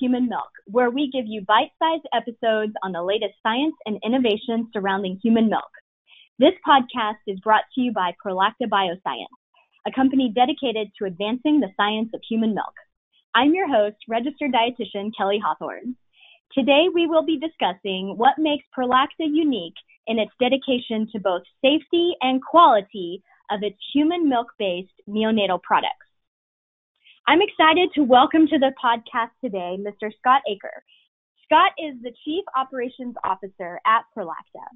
Human Milk, where we give you bite sized episodes on the latest science and innovation surrounding human milk. This podcast is brought to you by Prolacta Bioscience, a company dedicated to advancing the science of human milk. I'm your host, registered dietitian Kelly Hawthorne. Today, we will be discussing what makes Prolacta unique in its dedication to both safety and quality of its human milk based neonatal products. I'm excited to welcome to the podcast today Mr. Scott Aker. Scott is the Chief Operations Officer at Prolacta.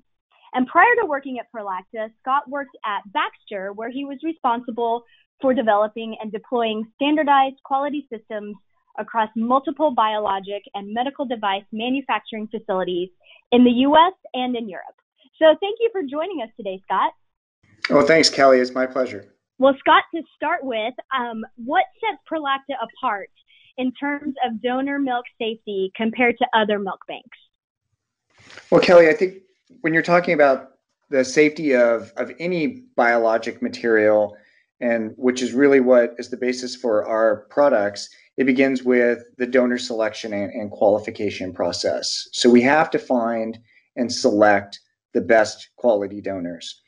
And prior to working at Prolacta, Scott worked at Baxter, where he was responsible for developing and deploying standardized quality systems across multiple biologic and medical device manufacturing facilities in the US and in Europe. So thank you for joining us today, Scott. Oh, thanks, Kelly. It's my pleasure. Well, Scott, to start with, um, what sets Prolacta apart in terms of donor milk safety compared to other milk banks? Well, Kelly, I think when you're talking about the safety of, of any biologic material, and which is really what is the basis for our products, it begins with the donor selection and, and qualification process. So we have to find and select the best quality donors.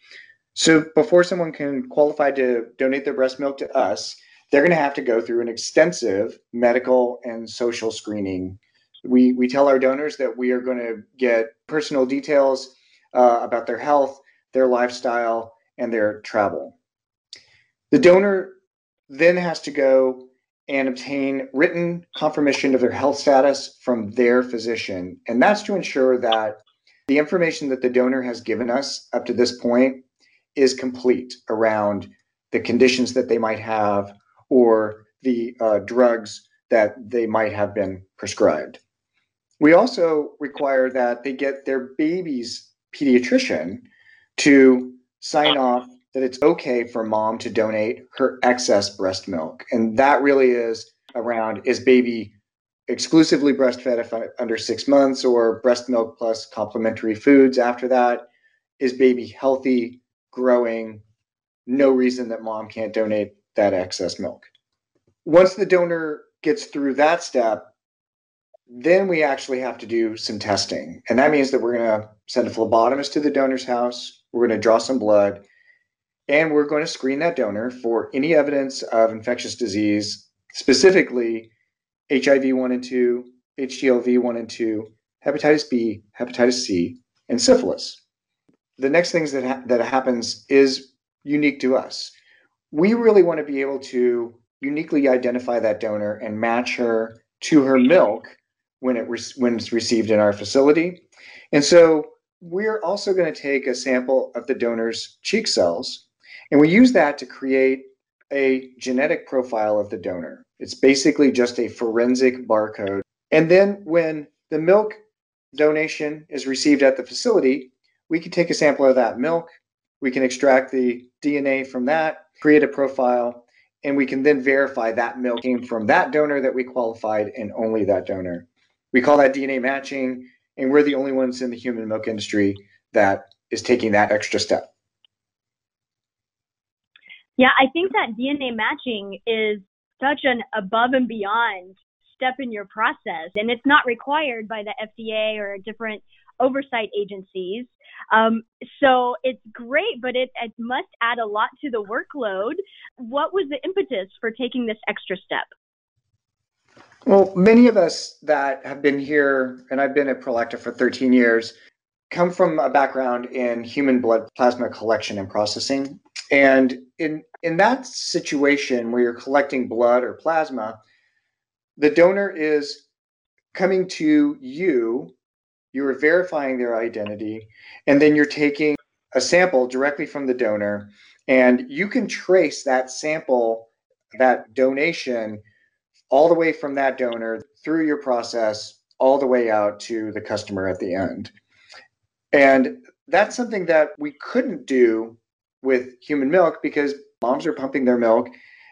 So before someone can qualify to donate their breast milk to us, they're going to have to go through an extensive medical and social screening. We, we tell our donors that we are going to get personal details uh, about their health, their lifestyle, and their travel. The donor then has to go and obtain written confirmation of their health status from their physician. And that's to ensure that the information that the donor has given us up to this point is complete around the conditions that they might have or the uh, drugs that they might have been prescribed. We also require that they get their baby's pediatrician to sign off that it's okay for mom to donate her excess breast milk. And that really is around is baby exclusively breastfed if under six months or breast milk plus complementary foods after that? Is baby healthy? Growing, no reason that mom can't donate that excess milk. Once the donor gets through that step, then we actually have to do some testing. And that means that we're going to send a phlebotomist to the donor's house, we're going to draw some blood, and we're going to screen that donor for any evidence of infectious disease, specifically HIV 1 and 2, HTLV 1 and 2, hepatitis B, hepatitis C, and syphilis the next things that ha- that happens is unique to us. We really want to be able to uniquely identify that donor and match her to her milk when it re- when it's received in our facility. And so we're also going to take a sample of the donor's cheek cells and we use that to create a genetic profile of the donor. It's basically just a forensic barcode. And then when the milk donation is received at the facility, we can take a sample of that milk, we can extract the DNA from that, create a profile, and we can then verify that milk came from that donor that we qualified and only that donor. We call that DNA matching, and we're the only ones in the human milk industry that is taking that extra step. Yeah, I think that DNA matching is such an above and beyond step in your process, and it's not required by the FDA or a different oversight agencies. Um, so it's great, but it, it must add a lot to the workload. What was the impetus for taking this extra step? Well, many of us that have been here, and I've been at Prolacta for 13 years, come from a background in human blood plasma collection and processing. And in, in that situation where you're collecting blood or plasma, the donor is coming to you you are verifying their identity, and then you're taking a sample directly from the donor, and you can trace that sample, that donation, all the way from that donor through your process, all the way out to the customer at the end. And that's something that we couldn't do with human milk because moms are pumping their milk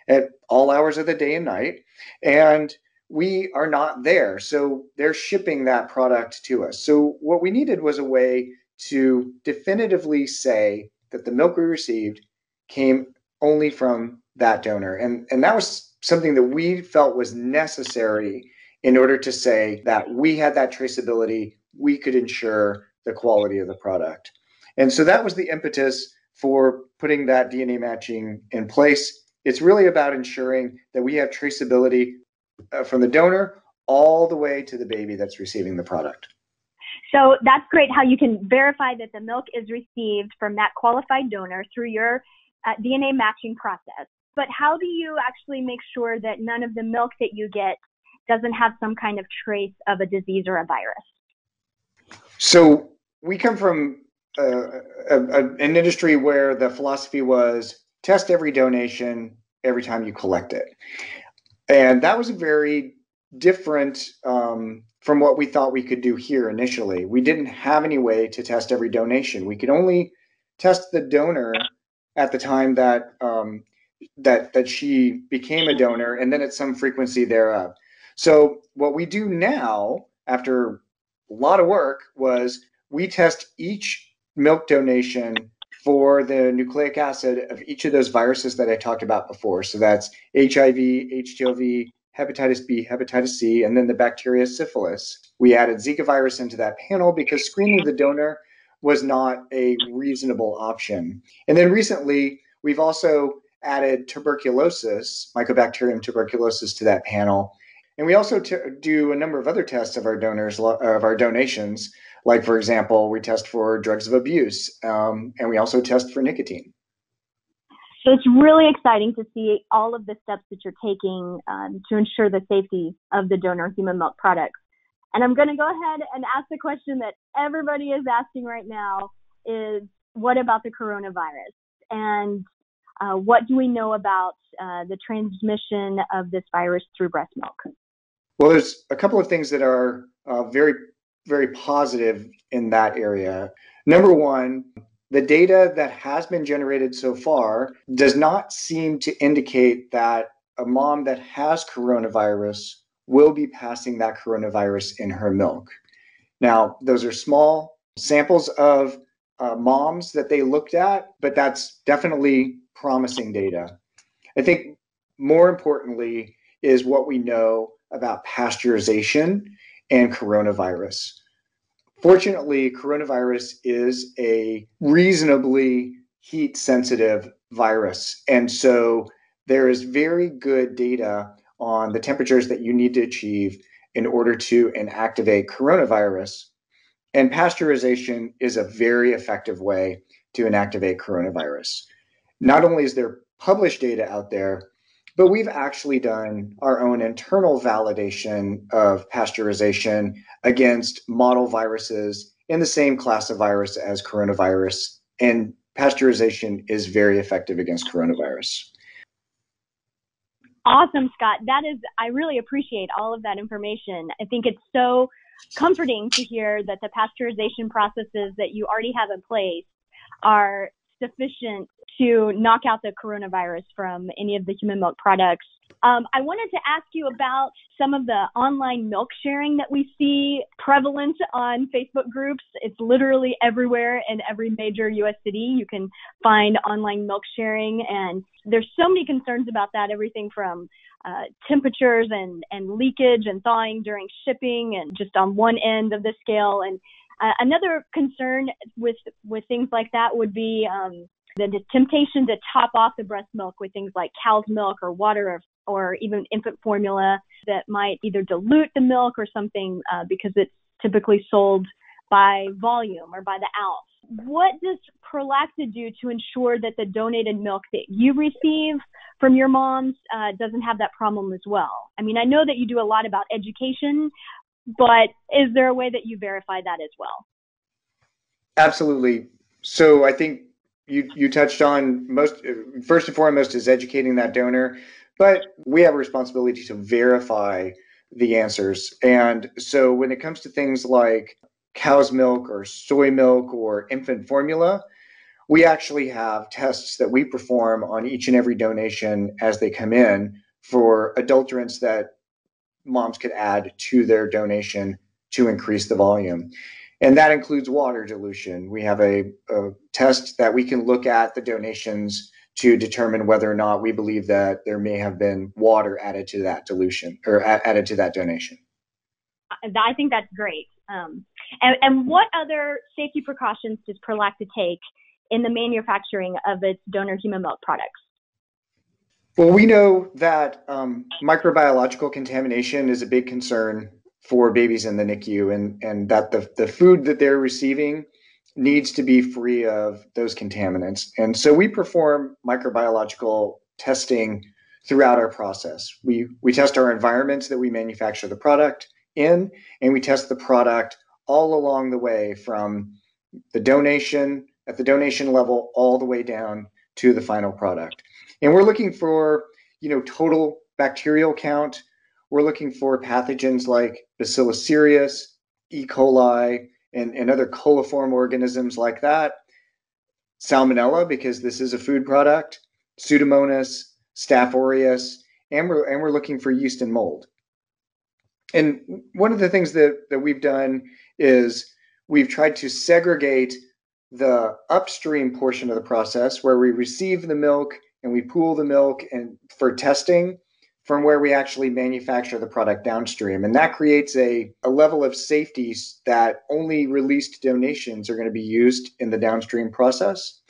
at all hours of the day and night. And we are not there. So they're shipping that product to us. So what we needed was a way to definitively say that the milk we received came only from that donor. And, and that was something that we felt was necessary in order to say that we had that traceability, we could ensure the quality of the product. And so that was the impetus for putting that DNA matching in place. It's really about ensuring that we have traceability uh, from the donor all the way to the baby that's receiving the product. So that's great how you can verify that the milk is received from that qualified donor through your uh, DNA matching process. But how do you actually make sure that none of the milk that you get doesn't have some kind of trace of a disease or a virus? So we come from uh, a, a, an industry where the philosophy was test every donation every time you collect it. And that was very different um, from what we thought we could do here initially. We didn't have any way to test every donation. We could only test the donor at the time that um, that that she became a donor, and then at some frequency thereof. So what we do now, after a lot of work, was we test each milk donation for the nucleic acid of each of those viruses that I talked about before. So that's HIV, HTLV, hepatitis B, hepatitis C, and then the bacteria syphilis. We added Zika virus into that panel because screening the donor was not a reasonable option. And then recently, we've also added tuberculosis, Mycobacterium tuberculosis, to that panel. And we also t- do a number of other tests of our donors, of our donations. Like, for example, we test for drugs of abuse, um, and we also test for nicotine. So it's really exciting to see all of the steps that you're taking um, to ensure the safety of the donor human milk products. And I'm going to go ahead and ask the question that everybody is asking right now is what about the coronavirus? And uh, what do we know about uh, the transmission of this virus through breast milk? Well, there's a couple of things that are uh, very, very positive in that area. Number one, the data that has been generated so far does not seem to indicate that a mom that has coronavirus will be passing that coronavirus in her milk. Now, those are small samples of uh, moms that they looked at, but that's definitely promising data. I think more importantly is what we know about pasteurization and coronavirus. Fortunately, coronavirus is a reasonably heat sensitive virus. And so there is very good data on the temperatures that you need to achieve in order to inactivate coronavirus. And pasteurization is a very effective way to inactivate coronavirus. Not only is there published data out there, but we've actually done our own internal validation of pasteurization against model viruses in the same class of virus as coronavirus. And pasteurization is very effective against coronavirus. Awesome, Scott. That is, I really appreciate all of that information. I think it's so comforting to hear that the pasteurization processes that you already have in place are sufficient to knock out the coronavirus from any of the human milk products. Um, I wanted to ask you about some of the online milk sharing that we see prevalent on Facebook groups. It's literally everywhere in every major U.S. city. You can find online milk sharing, and there's so many concerns about that. Everything from uh, temperatures and, and leakage and thawing during shipping, and just on one end of the scale. And uh, another concern with with things like that would be um, the, temptation to top off the breast milk with things like cow's milk or water or, or even infant formula that might either dilute the milk or something uh, because it's typically sold by volume or by the ounce. What does Prolacta do to ensure that the donated milk that you receive from your moms uh, doesn't have that problem as well? I mean, I know that you do a lot about education, but is there a way that you verify that as well? Absolutely. So I think you you touched on most first and foremost is educating that donor, but we have a responsibility to verify the answers. And so when it comes to things like cow's milk or soy milk or infant formula, we actually have tests that we perform on each and every donation as they come in for adulterants that moms could add to their donation to increase the volume and that includes water dilution. We have a, a, test that we can look at the donations to determine whether or not we believe that there may have been water added to that dilution or a- added to that donation. I think that's great. Um, and, and what other safety precautions does Prolacta take in the manufacturing of its donor human milk products? Well, we know that um, microbiological contamination is a big concern for babies in the NICU, and, and that the, the food that they're receiving needs to be free of those contaminants. And so we perform microbiological testing throughout our process. We, we test our environments that we manufacture the product in, and we test the product all along the way from the donation, at the donation level, all the way down to the final product. And we're looking for, you know, total bacterial count. We're looking for pathogens like Bacillus cereus, E. coli, and, and other coliform organisms like that. Salmonella, because this is a food product, Pseudomonas, Staph aureus, and we're, and we're looking for yeast and mold. And one of the things that, that we've done is we've tried to segregate the upstream portion of the process where we receive the milk and we pool the milk and for testing from where we actually manufacture the product downstream. And that creates a, a level of safety that only released donations are going to be used in the downstream process.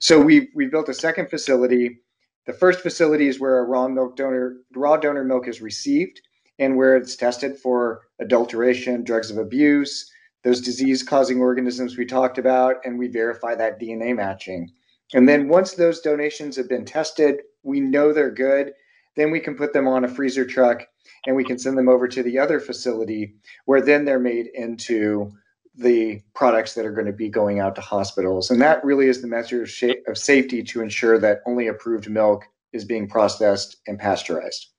So we we built a second facility. The first facility is where a raw milk donor raw donor milk is received and where it's tested for adulteration, drugs of abuse, those disease causing organisms we talked about, and we verify that DNA matching. And then once those donations have been tested, we know they're good, then we can put them on a freezer truck and we can send them over to the other facility where then they're made into the products that are going to be going out to hospitals. And that really is the measure of, sh- of safety to ensure that only approved milk is being processed and pasteurized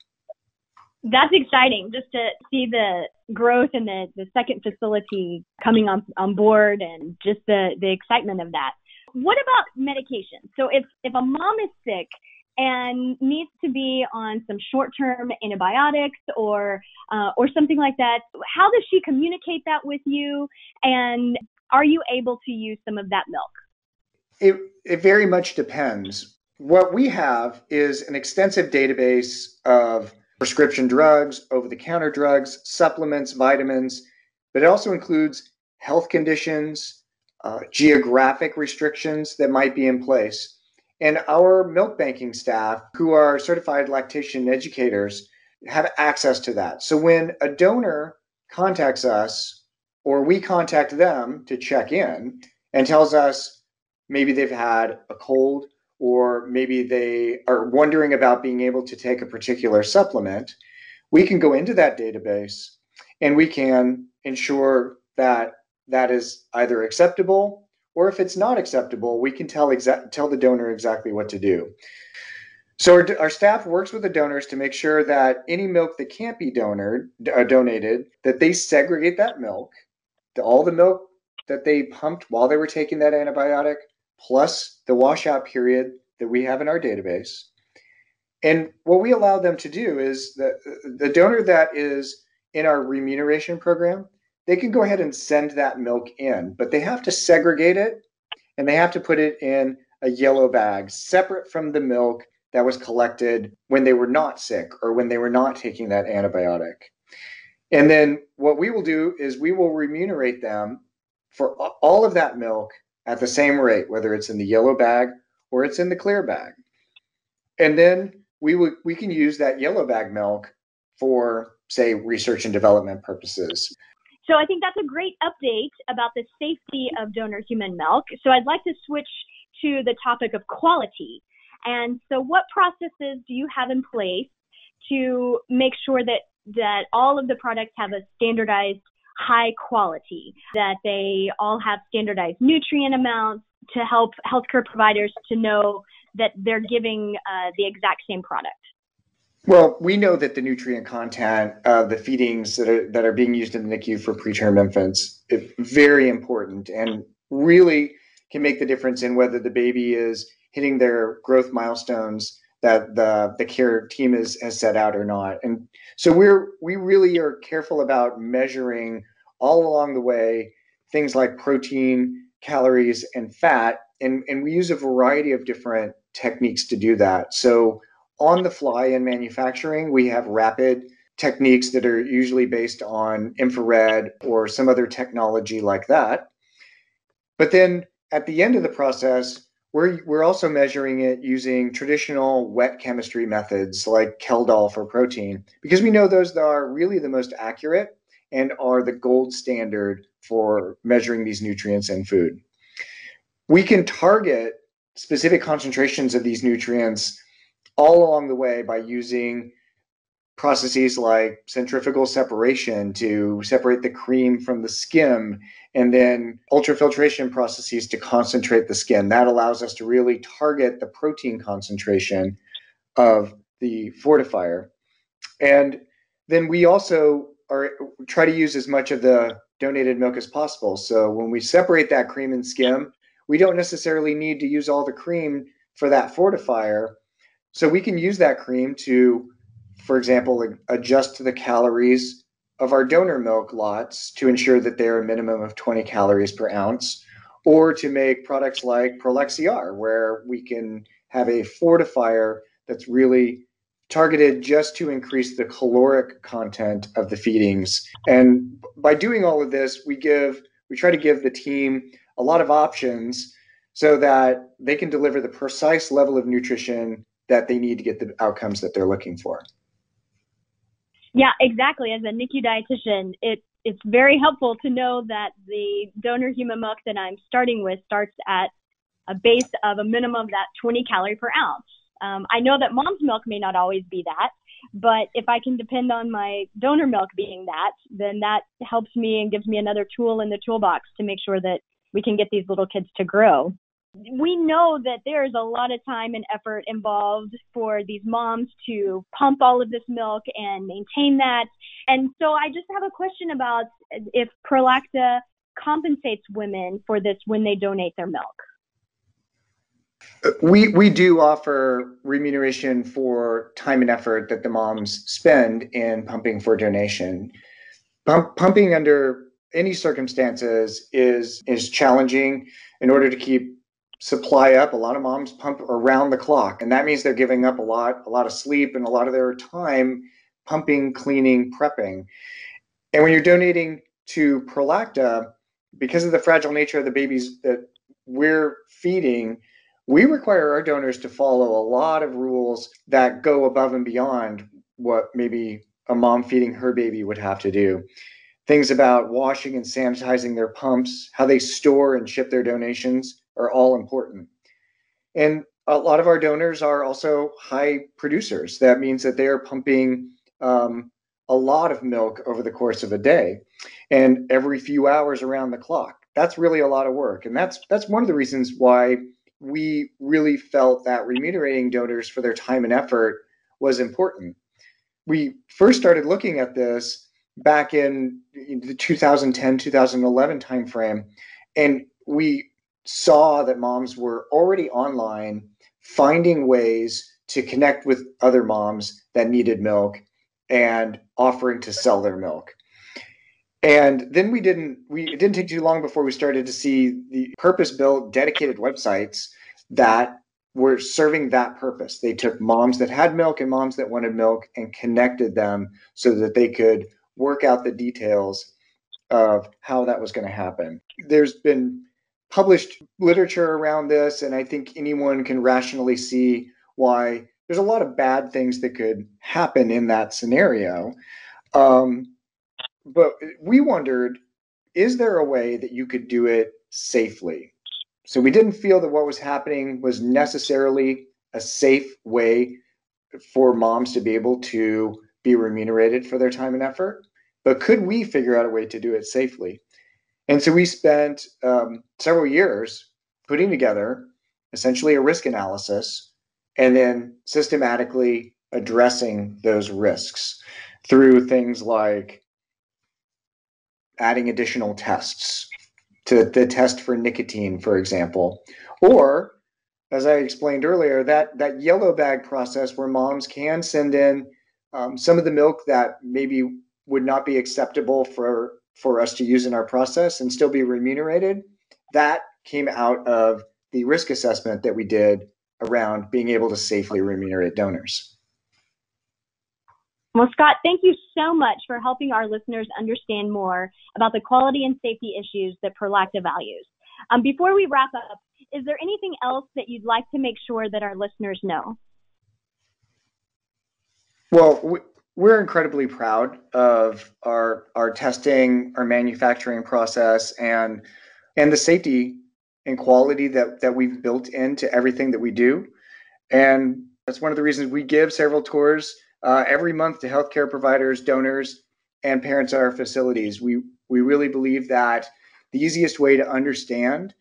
that's exciting just to see the growth in the, the second facility coming on, on board and just the, the excitement of that. What about medication? So if, if a mom is sick and needs to be on some short-term antibiotics or uh, or something like that, how does she communicate that with you? And are you able to use some of that milk? It it very much depends. What we have is an extensive database of prescription drugs, over the counter drugs, supplements, vitamins, but it also includes health conditions, uh, geographic restrictions that might be in place. And our milk banking staff, who are certified lactation educators, have access to that. So when a donor contacts us or we contact them to check in and tells us maybe they've had a cold or maybe they are wondering about being able to take a particular supplement, we can go into that database and we can ensure that that is either acceptable or if it's not acceptable, we can tell exa- tell the donor exactly what to do. So our, our, staff works with the donors to make sure that any milk that can't be donored, uh, donated, that they segregate that milk, the, all the milk that they pumped while they were taking that antibiotic, plus the washout period that we have in our database. And what we allow them to do is that the donor that is in our remuneration program, they can go ahead and send that milk in, but they have to segregate it and they have to put it in a yellow bag separate from the milk that was collected when they were not sick or when they were not taking that antibiotic. And then what we will do is we will remunerate them for all of that milk at the same rate, whether it's in the yellow bag or it's in the clear bag. And then we would we can use that yellow bag milk for say research and development purposes. So I think that's a great update about the safety of donor human milk. So I'd like to switch to the topic of quality. And so what processes do you have in place to make sure that that all of the products have a standardized high quality, that they all have standardized nutrient amounts to help healthcare providers to know that they're giving uh, the exact same product? Well, we know that the nutrient content of the feedings that are that are being used in the NICU for preterm infants is very important and really can make the difference in whether the baby is hitting their growth milestones that the the care team is, has set out or not. And so we're we really are careful about measuring all along the way things like protein, calories, and fat, and and we use a variety of different techniques to do that. So on the fly in manufacturing, we have rapid techniques that are usually based on infrared or some other technology like that. But then at the end of the process, we're, we're also measuring it using traditional wet chemistry methods like Kjeldahl for protein, because we know those are really the most accurate and are the gold standard for measuring these nutrients in food. We can target specific concentrations of these nutrients all along the way by using processes like centrifugal separation to separate the cream from the skim and then ultrafiltration processes to concentrate the skim. That allows us to really target the protein concentration of the fortifier. And then we also are try to use as much of the donated milk as possible. So when we separate that cream and skim, we don't necessarily need to use all the cream for that fortifier. So we can use that cream to for example, adjust the calories of our donor milk lots to ensure that they're a minimum of 20 calories per ounce, or to make products like Prolact CR, where we can have a fortifier that's really targeted just to increase the caloric content of the feedings. And by doing all of this, we give we try to give the team a lot of options so that they can deliver the precise level of nutrition that they need to get the outcomes that they're looking for. Yeah, exactly. As a NICU dietitian, it it's very helpful to know that the donor human milk that I'm starting with starts at a base of a minimum of that 20 calorie per ounce. Um, I know that mom's milk may not always be that, but if I can depend on my donor milk being that, then that helps me and gives me another tool in the toolbox to make sure that we can get these little kids to grow we know that there's a lot of time and effort involved for these moms to pump all of this milk and maintain that. And so I just have a question about if Prolacta compensates women for this when they donate their milk. We we do offer remuneration for time and effort that the moms spend in pumping for donation. Pump, pumping under any circumstances is is challenging in order to keep supply up. A lot of moms pump around the clock, and that means they're giving up a lot, a lot of sleep and a lot of their time pumping, cleaning, prepping. And when you're donating to Prolacta, because of the fragile nature of the babies that we're feeding, we require our donors to follow a lot of rules that go above and beyond what maybe a mom feeding her baby would have to do. Things about washing and sanitizing their pumps, how they store and ship their donations, are all important. And a lot of our donors are also high producers. That means that they are pumping um, a lot of milk over the course of a day and every few hours around the clock. That's really a lot of work. And that's that's one of the reasons why we really felt that remunerating donors for their time and effort was important. We first started looking at this back in the 2010 2011 timeframe and we saw that moms were already online finding ways to connect with other moms that needed milk and offering to sell their milk. And then we didn't we it didn't take too long before we started to see the purpose-built dedicated websites that were serving that purpose. They took moms that had milk and moms that wanted milk and connected them so that they could work out the details of how that was going to happen. There's been published literature around this, and I think anyone can rationally see why there's a lot of bad things that could happen in that scenario. Um, but we wondered is there a way that you could do it safely? So we didn't feel that what was happening was necessarily a safe way for moms to be able to be remunerated for their time and effort. But could we figure out a way to do it safely? And so we spent um, several years putting together essentially a risk analysis and then systematically addressing those risks through things like adding additional tests to the test for nicotine, for example, or as I explained earlier, that that yellow bag process where moms can send in um, some of the milk that maybe would not be acceptable for for us to use in our process and still be remunerated, that came out of the risk assessment that we did around being able to safely remunerate donors. Well, Scott, thank you so much for helping our listeners understand more about the quality and safety issues that Prolacta values. Um, before we wrap up, is there anything else that you'd like to make sure that our listeners know? Well, we're incredibly proud of our our testing, our manufacturing process, and and the safety and quality that that we've built into everything that we do. And that's one of the reasons we give several tours uh, every month to healthcare providers, donors, and parents at our facilities. We we really believe that the easiest way to understand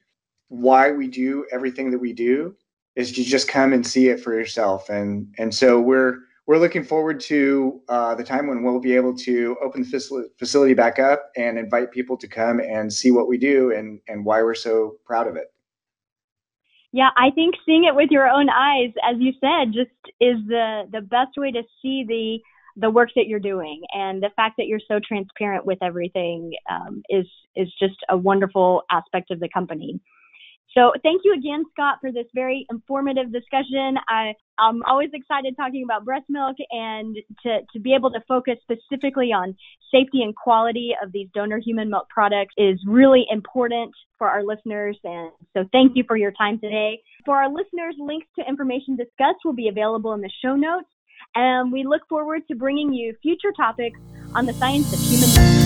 why we do everything that we do is to just come and see it for yourself. And and so we're we're looking forward to uh, the time when we'll be able to open the facility back up and invite people to come and see what we do and and why we're so proud of it. Yeah, I think seeing it with your own eyes, as you said, just is the the best way to see the the work that you're doing and the fact that you're so transparent with everything um, is is just a wonderful aspect of the company. So thank you again, Scott, for this very informative discussion. I, I'm always excited talking about breast milk and to, to be able to focus specifically on safety and quality of these donor human milk products is really important for our listeners. And so thank you for your time today. For our listeners, links to information discussed will be available in the show notes. And we look forward to bringing you future topics on the science of human milk.